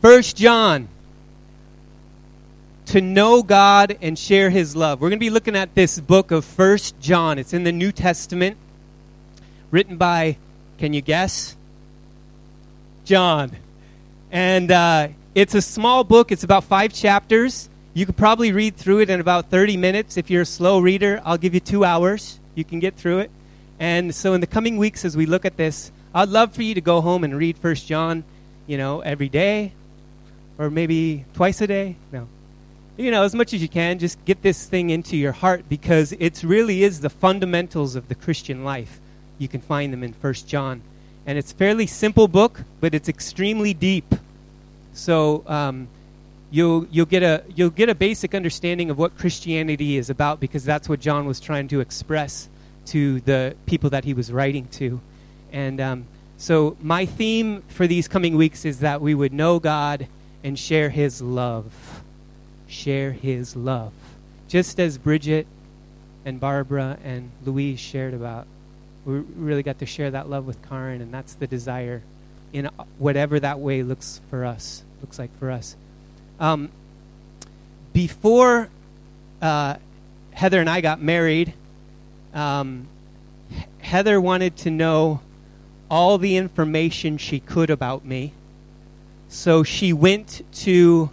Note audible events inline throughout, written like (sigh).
First John. To know God and share his love. We're going to be looking at this book of First John. It's in the New Testament, written by, can you guess? John. And uh, it's a small book, it's about five chapters. You could probably read through it in about 30 minutes. If you're a slow reader, I'll give you two hours. You can get through it. And so, in the coming weeks, as we look at this, I'd love for you to go home and read First John, you know, every day, or maybe twice a day. No, you know, as much as you can. Just get this thing into your heart because it really is the fundamentals of the Christian life. You can find them in First John, and it's a fairly simple book, but it's extremely deep. So. Um, you'll, you'll, get a, you'll get a basic understanding of what Christianity is about because that's what John was trying to express to the people that he was writing to. And um, so, my theme for these coming weeks is that we would know God and share his love. Share his love. Just as Bridget and Barbara and Louise shared about. We really got to share that love with Karen, and that's the desire in whatever that way looks for us, looks like for us. Um, before uh, Heather and I got married, um, Heather wanted to know all the information she could about me. So she went to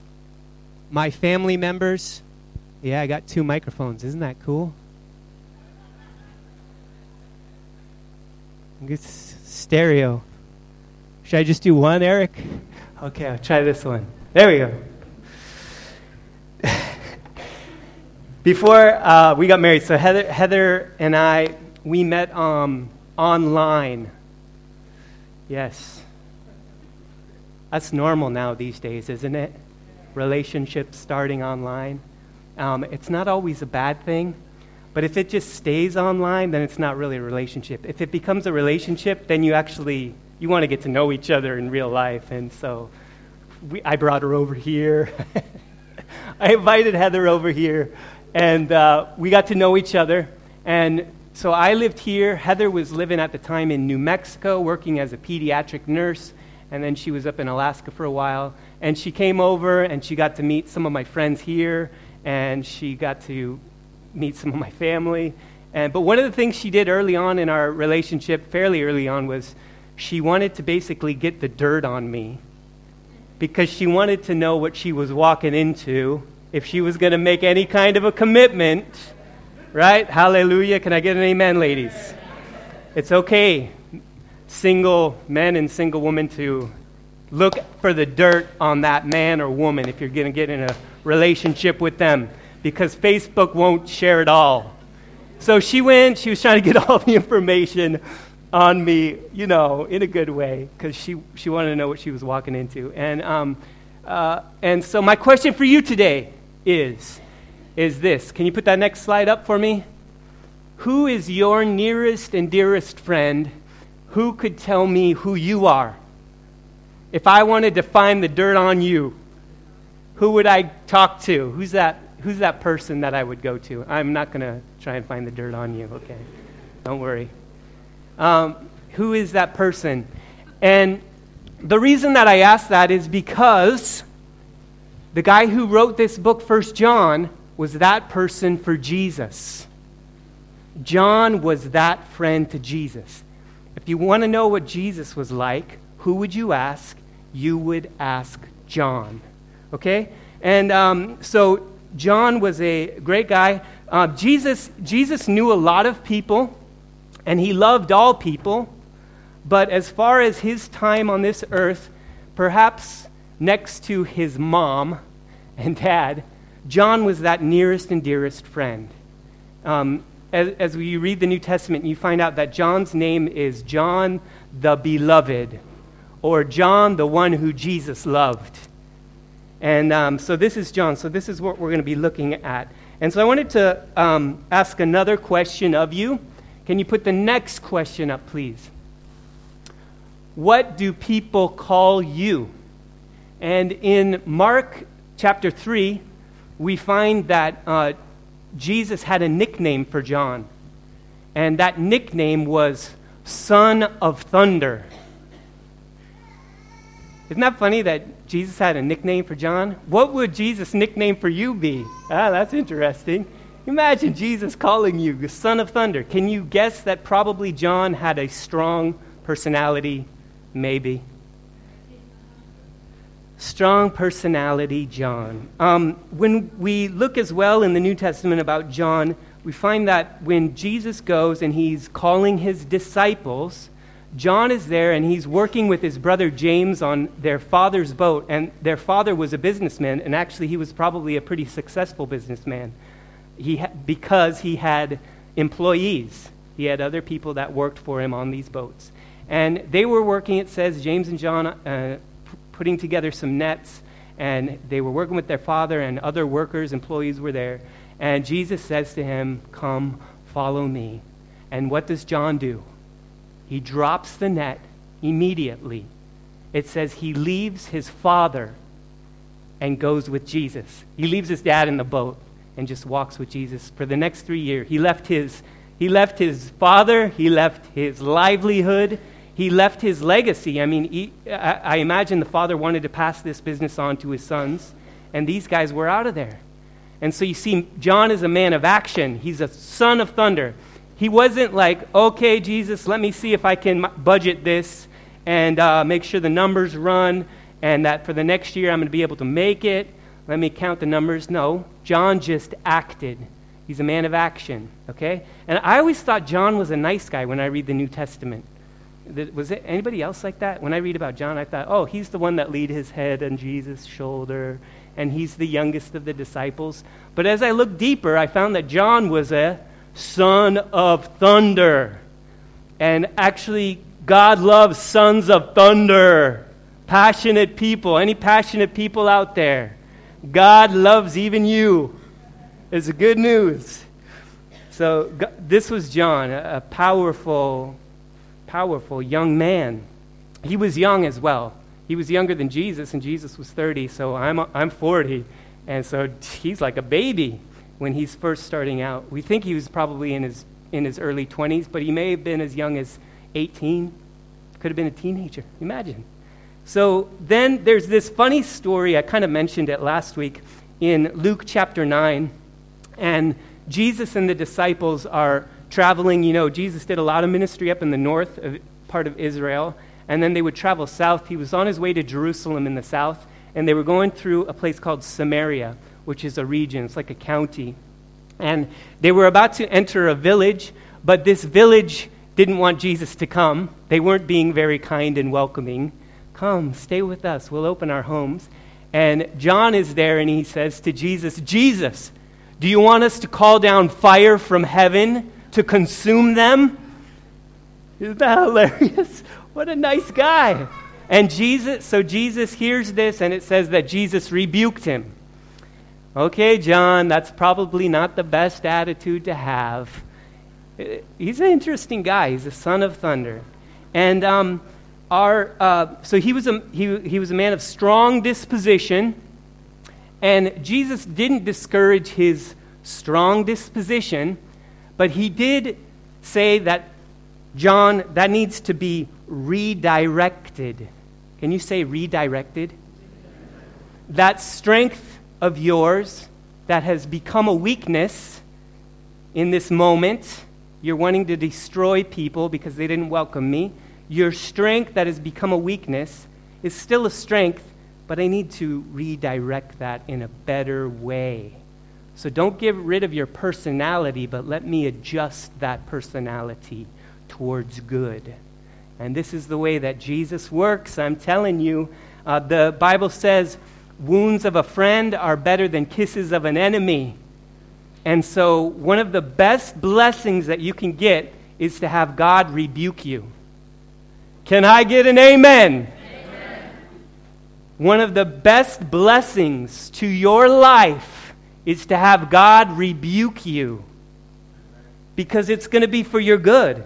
my family members. Yeah, I got two microphones. Isn't that cool? It's stereo. Should I just do one, Eric? Okay, I'll try this one. There we go. (laughs) Before uh, we got married, so Heather, Heather and I, we met um, online. Yes. That's normal now these days, isn't it? Relationships starting online. Um, it's not always a bad thing, but if it just stays online, then it's not really a relationship. If it becomes a relationship, then you actually you want to get to know each other in real life, and so we, I brought her over here. (laughs) I invited Heather over here, and uh, we got to know each other. And so I lived here. Heather was living at the time in New Mexico, working as a pediatric nurse, and then she was up in Alaska for a while. And she came over, and she got to meet some of my friends here, and she got to meet some of my family. And, but one of the things she did early on in our relationship, fairly early on, was she wanted to basically get the dirt on me because she wanted to know what she was walking into if she was going to make any kind of a commitment. Right? Hallelujah. Can I get an amen, ladies? It's okay, single men and single women, to look for the dirt on that man or woman if you're going to get in a relationship with them because Facebook won't share it all. So she went, she was trying to get (laughs) all the information on me, you know, in a good way, because she, she wanted to know what she was walking into. And, um, uh, and so, my question for you today is, is this. Can you put that next slide up for me? Who is your nearest and dearest friend? Who could tell me who you are? If I wanted to find the dirt on you, who would I talk to? Who's that, who's that person that I would go to? I'm not going to try and find the dirt on you, okay? Don't worry. Um, who is that person? And the reason that I ask that is because the guy who wrote this book, First John, was that person for Jesus. John was that friend to Jesus. If you want to know what Jesus was like, who would you ask? You would ask John. Okay? And um, so John was a great guy. Uh, Jesus, Jesus knew a lot of people and he loved all people. But as far as his time on this earth, perhaps next to his mom and dad, John was that nearest and dearest friend. Um, as, as we read the New Testament, you find out that John's name is John the Beloved, or John the one who Jesus loved. And um, so this is John. So this is what we're going to be looking at. And so I wanted to um, ask another question of you. Can you put the next question up, please? What do people call you? And in Mark chapter 3, we find that uh, Jesus had a nickname for John. And that nickname was Son of Thunder. Isn't that funny that Jesus had a nickname for John? What would Jesus' nickname for you be? Ah, that's interesting. Imagine Jesus calling you the son of thunder. Can you guess that probably John had a strong personality? Maybe. Strong personality, John. Um, when we look as well in the New Testament about John, we find that when Jesus goes and he's calling his disciples, John is there and he's working with his brother James on their father's boat. And their father was a businessman, and actually, he was probably a pretty successful businessman he ha- because he had employees. He had other people that worked for him on these boats. And they were working, it says, James and John, uh, putting together some nets. And they were working with their father, and other workers, employees were there. And Jesus says to him, Come, follow me. And what does John do? He drops the net immediately. It says he leaves his father and goes with Jesus. He leaves his dad in the boat and just walks with Jesus for the next three years. He left his, he left his father, he left his livelihood, he left his legacy. I mean, he, I, I imagine the father wanted to pass this business on to his sons, and these guys were out of there. And so you see, John is a man of action. He's a son of thunder. He wasn't like, okay, Jesus, let me see if I can budget this and uh, make sure the numbers run and that for the next year I'm going to be able to make it. Let me count the numbers. No, John just acted. He's a man of action, okay? And I always thought John was a nice guy when I read the New Testament. Was it anybody else like that? When I read about John, I thought, oh, he's the one that laid his head on Jesus' shoulder, and he's the youngest of the disciples. But as I looked deeper, I found that John was a son of thunder. And actually, God loves sons of thunder, passionate people. Any passionate people out there? God loves even you. It's good news. So, this was John, a powerful, powerful young man. He was young as well. He was younger than Jesus, and Jesus was 30, so I'm, I'm 40. And so he's like a baby when he's first starting out. We think he was probably in his, in his early 20s, but he may have been as young as 18. Could have been a teenager. Imagine. So then there's this funny story. I kind of mentioned it last week in Luke chapter 9. And Jesus and the disciples are traveling. You know, Jesus did a lot of ministry up in the north of, part of Israel. And then they would travel south. He was on his way to Jerusalem in the south. And they were going through a place called Samaria which is a region, it's like a county. And they were about to enter a village, but this village didn't want Jesus to come. They weren't being very kind and welcoming. Come, stay with us. We'll open our homes. And John is there and he says to Jesus, Jesus, do you want us to call down fire from heaven to consume them? Isn't that hilarious? (laughs) What a nice guy. And Jesus, so Jesus hears this and it says that Jesus rebuked him. Okay, John, that's probably not the best attitude to have. He's an interesting guy. He's a son of thunder. And um, our, uh, so he was, a, he, he was a man of strong disposition. And Jesus didn't discourage his strong disposition, but he did say that, John, that needs to be redirected. Can you say redirected? That strength of yours that has become a weakness in this moment. You're wanting to destroy people because they didn't welcome me. Your strength that has become a weakness is still a strength, but I need to redirect that in a better way. So don't get rid of your personality, but let me adjust that personality towards good. And this is the way that Jesus works. I'm telling you, uh, the Bible says, wounds of a friend are better than kisses of an enemy. And so, one of the best blessings that you can get is to have God rebuke you. Can I get an amen? amen? One of the best blessings to your life is to have God rebuke you because it's going to be for your good.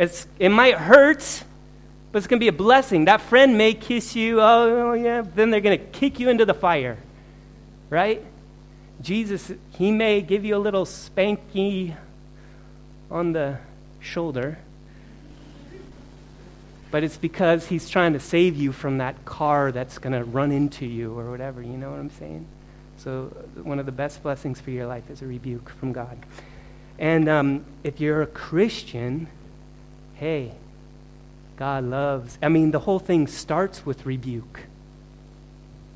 It's, it might hurt, but it's going to be a blessing. That friend may kiss you, oh, oh yeah, then they're going to kick you into the fire, right? Jesus, he may give you a little spanky on the shoulder. but it's because he's trying to save you from that car that's going to run into you or whatever. You know what I'm saying? So, one of the best blessings for your life is a rebuke from God. And um, if you're a Christian, hey, God loves. I mean, the whole thing starts with rebuke.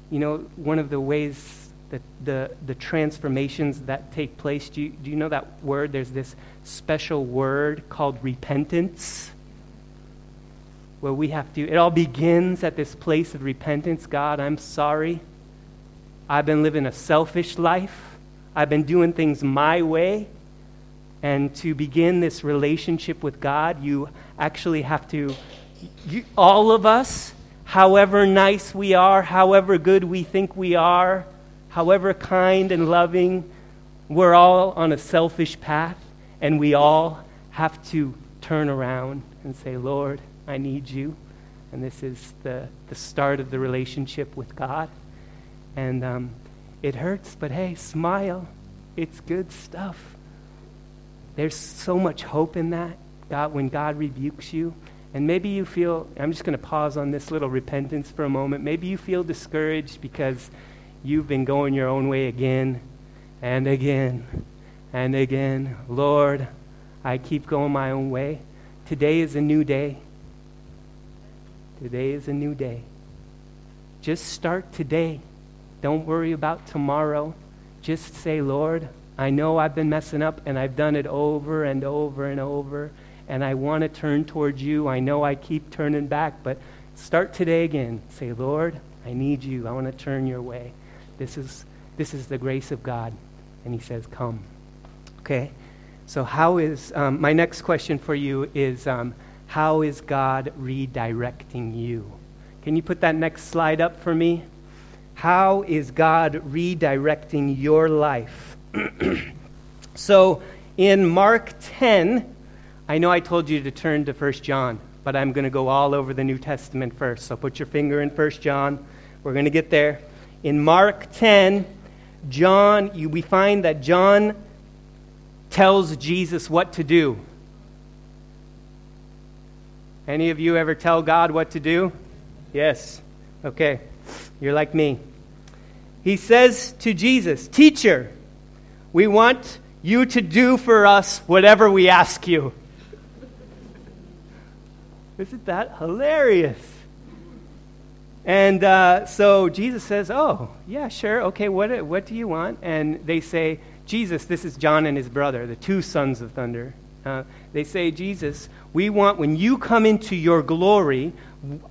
You know, one of the ways that the, the transformations that take place, do you, do you know that word? There's this special word called repentance where we have to, it all begins at this place of repentance. God, I'm sorry. I've been living a selfish life. I've been doing things my way. And to begin this relationship with God, you actually have to, you, all of us, however nice we are, however good we think we are, however kind and loving, we're all on a selfish path, and we all have to turn around and say, Lord, I need you. And this is the, the start of the relationship with God. And um, it hurts, but hey, smile. It's good stuff. There's so much hope in that, God, when God rebukes you. And maybe you feel, I'm just going to pause on this little repentance for a moment. Maybe you feel discouraged because you've been going your own way again and again and again. Lord, I keep going my own way. Today is a new day. Today is a new day. Just start today. Don't worry about tomorrow. Just say, Lord, I know I've been messing up and I've done it over and over and over, and I want to turn towards you. I know I keep turning back, but start today again. Say, Lord, I need you. I want to turn your way. This is, this is the grace of God. And he says, Come. Okay? So, how is, um, my next question for you is, um, how is God redirecting you? Can you put that next slide up for me? How is God redirecting your life? (clears throat) so in Mark 10, I know I told you to turn to 1 John, but I'm going to go all over the New Testament first. So put your finger in 1 John. We're going to get there. In Mark 10, John, you, we find that John tells Jesus what to do. Any of you ever tell God what to do? Yes. Okay. You're like me. He says to Jesus, Teacher, we want you to do for us whatever we ask you. Isn't that hilarious? And uh, so Jesus says, Oh, yeah, sure. Okay, what, what do you want? And they say, Jesus, this is John and his brother, the two sons of thunder. Uh, they say, Jesus, we want, when you come into your glory,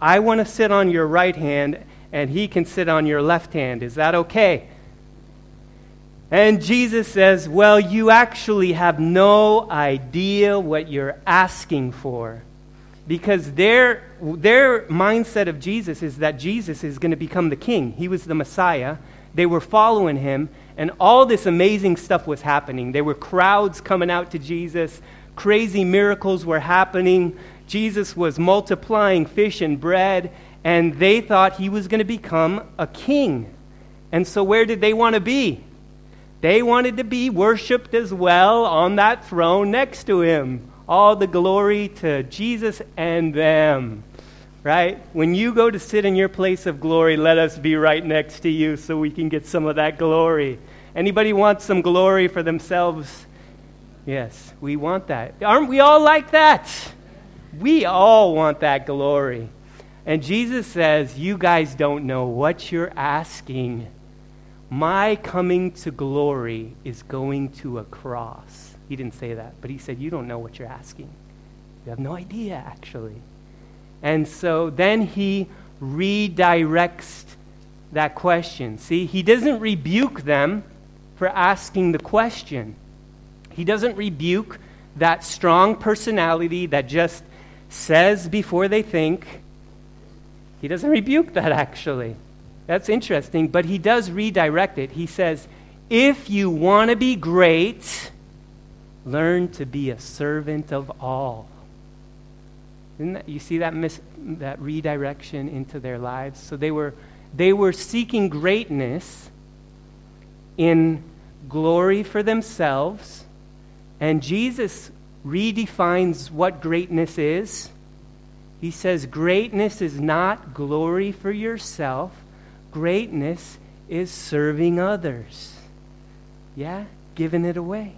I want to sit on your right hand and he can sit on your left hand. Is that okay? And Jesus says, Well, you actually have no idea what you're asking for. Because their, their mindset of Jesus is that Jesus is going to become the king. He was the Messiah. They were following him, and all this amazing stuff was happening. There were crowds coming out to Jesus crazy miracles were happening. Jesus was multiplying fish and bread, and they thought he was going to become a king. And so, where did they want to be? They wanted to be worshiped as well on that throne next to him. All the glory to Jesus and them. Right? When you go to sit in your place of glory, let us be right next to you so we can get some of that glory. Anybody want some glory for themselves? Yes, we want that. Aren't we all like that? We all want that glory. And Jesus says, You guys don't know what you're asking. My coming to glory is going to a cross. He didn't say that, but he said, You don't know what you're asking. You have no idea, actually. And so then he redirects that question. See, he doesn't rebuke them for asking the question. He doesn't rebuke that strong personality that just says before they think. He doesn't rebuke that, actually. That's interesting, but he does redirect it. He says, If you want to be great, learn to be a servant of all. That, you see that, mis, that redirection into their lives? So they were, they were seeking greatness in glory for themselves and Jesus redefines what greatness is He says, Greatness is not glory for yourself, greatness is serving others. Yeah? Giving it away.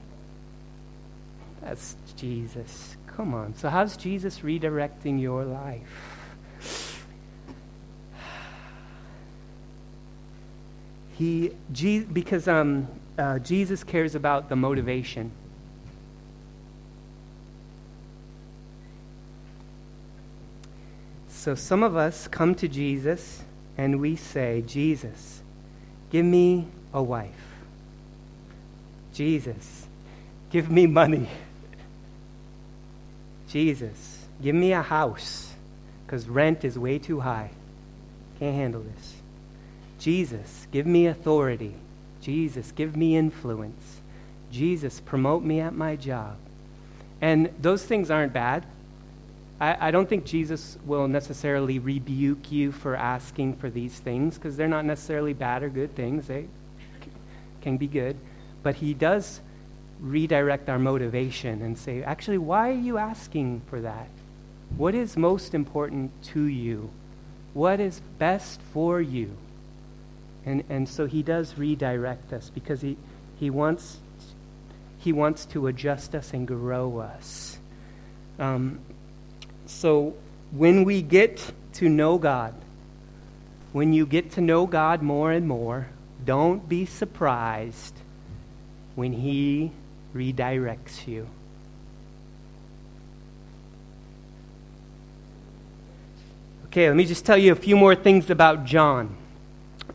That's Jesus. Come on. So, how's Jesus redirecting your life? He, because um, uh, Jesus cares about the motivation. So some of us come to Jesus and we say, Jesus, give me a wife. Jesus, give me money. Jesus, give me a house because rent is way too high. Can't handle this. Jesus, give me authority. Jesus, give me influence. Jesus, promote me at my job. And those things aren't bad. I, I don't think Jesus will necessarily rebuke you for asking for these things because they're not necessarily bad or good things. They can be good. But he does redirect our motivation and say, actually, why are you asking for that? What is most important to you? What is best for you? And, and so he does redirect us because he, he, wants, he wants to adjust us and grow us. Um, so when we get to know God, when you get to know God more and more, don't be surprised when He redirects you. Okay, let me just tell you a few more things about John.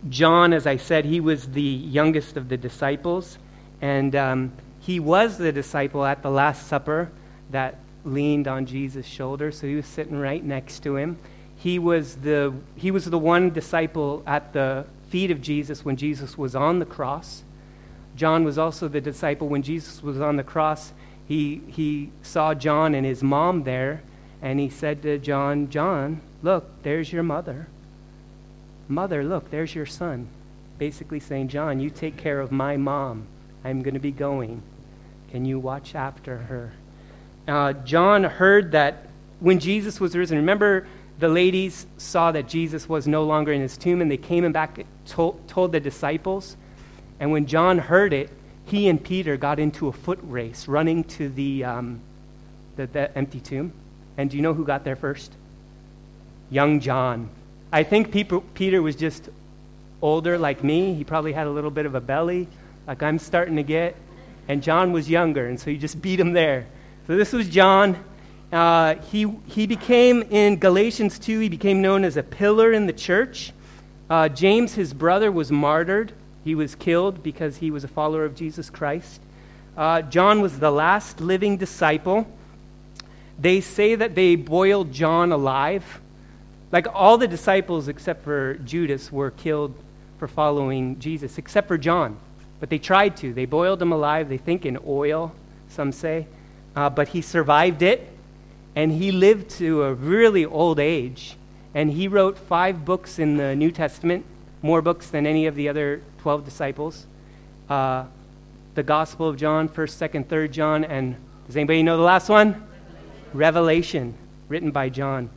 John, as I said, he was the youngest of the disciples, and um, he was the disciple at the Last Supper that leaned on Jesus' shoulder, so he was sitting right next to him. He was the, he was the one disciple at the feet of Jesus when Jesus was on the cross. John was also the disciple when Jesus was on the cross. He, he saw John and his mom there, and he said to John, John, look, there's your mother. Mother, look, there's your son. Basically saying, John, you take care of my mom. I'm going to be going. Can you watch after her? Uh, John heard that when Jesus was risen, remember the ladies saw that Jesus was no longer in his tomb and they came and back told, told the disciples. And when John heard it, he and Peter got into a foot race running to the, um, the, the empty tomb. And do you know who got there first? Young John. I think Peter was just older like me. He probably had a little bit of a belly, like I'm starting to get. And John was younger, and so he just beat him there. So this was John. Uh, he, he became, in Galatians 2, he became known as a pillar in the church. Uh, James, his brother, was martyred. He was killed because he was a follower of Jesus Christ. Uh, John was the last living disciple. They say that they boiled John alive. Like all the disciples, except for Judas, were killed for following Jesus, except for John. But they tried to. They boiled him alive, they think in oil, some say uh, but he survived it, and he lived to a really old age. And he wrote five books in the New Testament, more books than any of the other 12 disciples. Uh, the Gospel of John, 1st, 2nd, 3rd John, and does anybody know the last one? Revelation, written by John.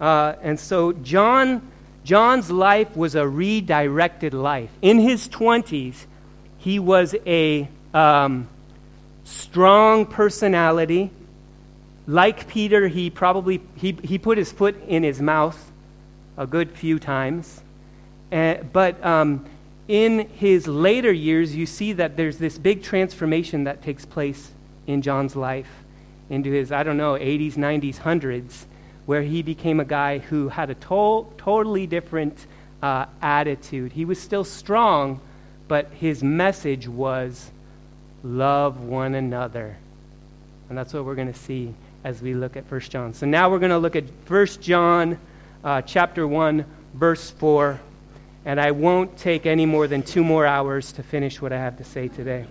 Uh, and so John, John's life was a redirected life. In his 20s, he was a um, strong personality. Like Peter, he probably he, he put his foot in his mouth a good few times. Uh, but um, in his later years, you see that there's this big transformation that takes place in John's life into his, I don't know, 80s, 90s, 100s, where he became a guy who had a to- totally different uh, attitude. He was still strong, but his message was love one another. And that's what we're going to see as we look at 1 John. So now we're going to look at 1 John uh, chapter 1, verse 4. And I won't take any more than two more hours to finish what I have to say today.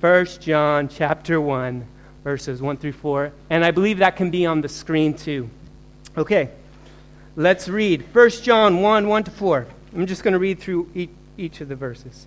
1 John chapter 1, verses 1 through 4. And I believe that can be on the screen too. Okay, let's read 1 John 1, 1 to 4. I'm just going to read through each, each of the verses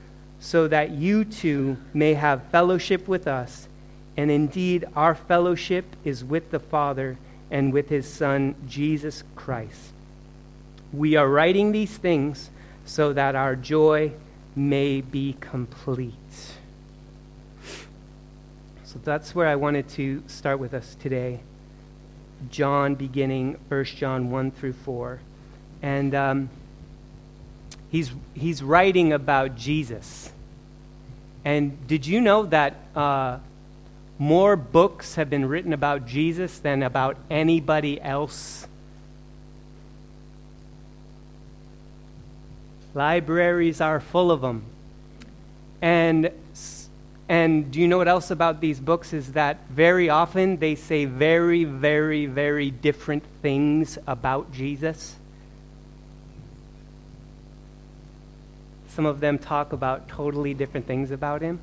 so that you too may have fellowship with us. And indeed, our fellowship is with the Father and with his Son, Jesus Christ. We are writing these things so that our joy may be complete. So that's where I wanted to start with us today. John, beginning 1 John 1 through 4. And um, he's, he's writing about Jesus. And did you know that uh, more books have been written about Jesus than about anybody else? Libraries are full of them. And and do you know what else about these books is that very often they say very, very, very different things about Jesus? Some of them talk about totally different things about him.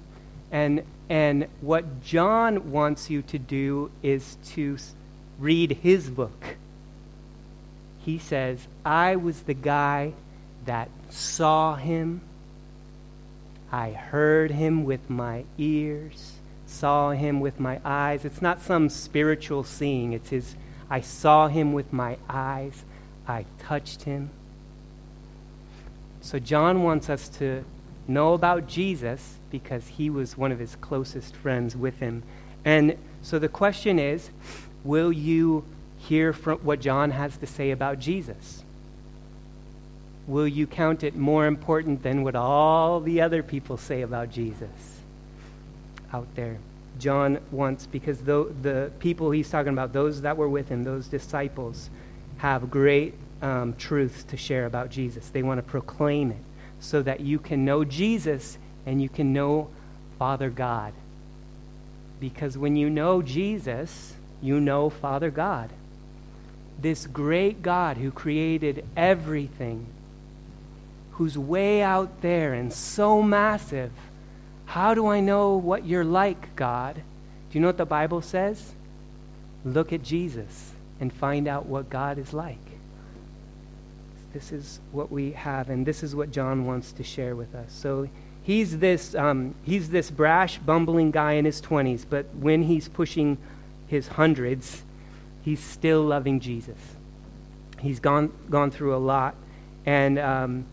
And, and what John wants you to do is to read his book. He says, I was the guy that saw him I heard him with my ears, saw him with my eyes. It's not some spiritual seeing, it's his I saw him with my eyes, I touched him. So John wants us to know about Jesus because he was one of his closest friends with him. And so the question is, will you hear from what John has to say about Jesus? will you count it more important than what all the other people say about Jesus out there? John wants, because the, the people he's talking about, those that were with him, those disciples, have great um, truths to share about Jesus. They want to proclaim it so that you can know Jesus and you can know Father God. Because when you know Jesus, you know Father God. This great God who created everything who's way out there and so massive. How do I know what you're like, God? Do you know what the Bible says? Look at Jesus and find out what God is like. This is what we have, and this is what John wants to share with us. So he's this, um, he's this brash, bumbling guy in his 20s, but when he's pushing his hundreds, he's still loving Jesus. He's gone, gone through a lot. And um,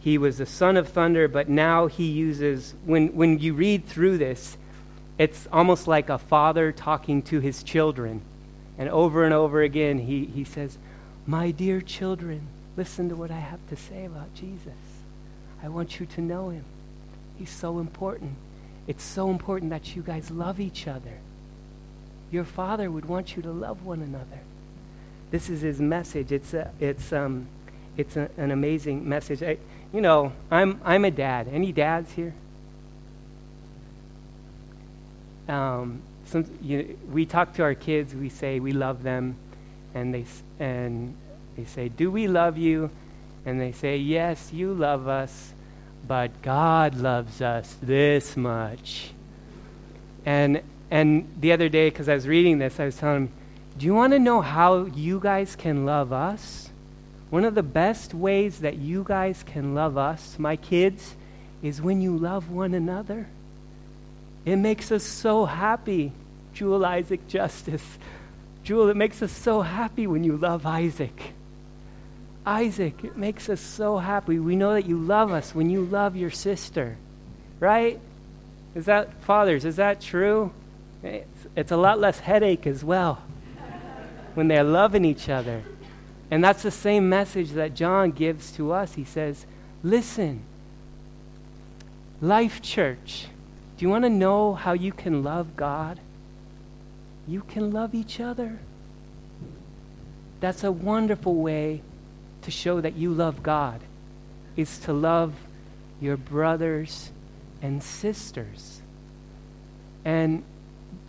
he was the son of thunder, but now he uses, when, when you read through this, it's almost like a father talking to his children. And over and over again, he, he says, My dear children, listen to what I have to say about Jesus. I want you to know him. He's so important. It's so important that you guys love each other. Your father would want you to love one another. This is his message. It's, a, it's, um, it's a, an amazing message. I, you know, I'm, I'm a dad. Any dads here? Um, some, you, we talk to our kids, we say we love them, and they, and they say, Do we love you? And they say, Yes, you love us, but God loves us this much. And, and the other day, because I was reading this, I was telling them, Do you want to know how you guys can love us? One of the best ways that you guys can love us, my kids, is when you love one another. It makes us so happy. Jewel Isaac Justice. Jewel, it makes us so happy when you love Isaac. Isaac, it makes us so happy. We know that you love us when you love your sister, right? Is that, fathers, is that true? It's, it's a lot less headache as well when they're loving each other. And that's the same message that John gives to us. He says, Listen, Life Church, do you want to know how you can love God? You can love each other. That's a wonderful way to show that you love God, is to love your brothers and sisters. And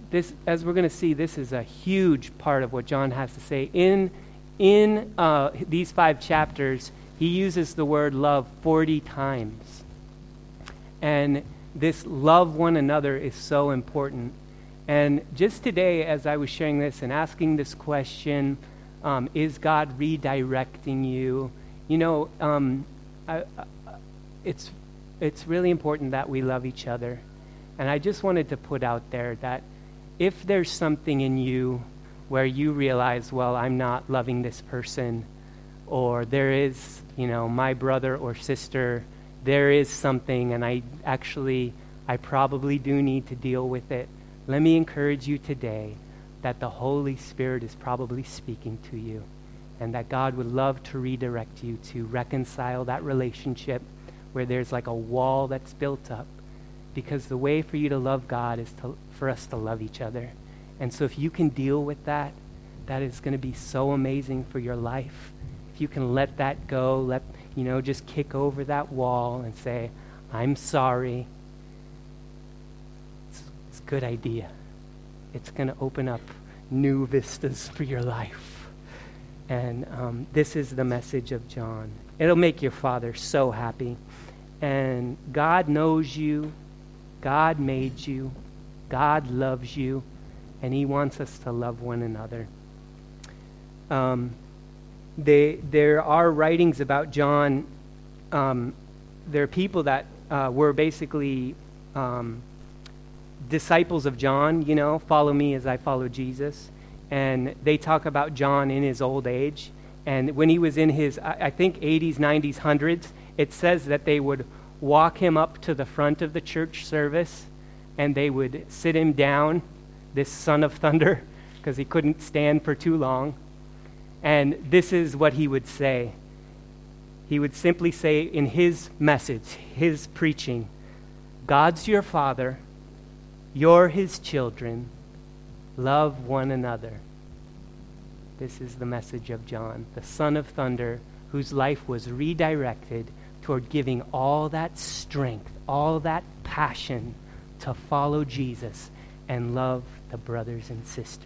this, as we're going to see, this is a huge part of what John has to say. In, in uh, these five chapters, he uses the word love 40 times. And this love one another is so important. And just today, as I was sharing this and asking this question, um, is God redirecting you? You know, um, I, I, it's, it's really important that we love each other. And I just wanted to put out there that if there's something in you where you realize, well, I'm not loving this person, or there is, you know, my brother or sister, there is something, and I actually, I probably do need to deal with it. Let me encourage you today that the Holy Spirit is probably speaking to you, and that God would love to redirect you to reconcile that relationship where there's like a wall that's built up because the way for you to love God is to, for us to love each other. And so if you can deal with that, that is going to be so amazing for your life. If you can let that go, let, you know, just kick over that wall and say, I'm sorry. It's, it's a good idea. It's going to open up new vistas for your life. And um, this is the message of John. It'll make your father so happy. And God knows you. God made you, God loves you, and He wants us to love one another. Um, they, there are writings about John. Um, there are people that uh, were basically um, disciples of John, you know, follow me as I follow Jesus. And they talk about John in his old age. And when he was in his, I think, 80s, 90s, 100s, it says that they would walk him up to the front of the church service and they would sit him down, this son of thunder, (laughs) because he couldn't stand for too long. And this is what he would say. He would simply say in his message, his preaching, God's your father, you're his children, love one another. This is the message of John, the son of thunder, whose life was redirected toward giving all that strength, all that passion to follow Jesus and love the brothers and sisters.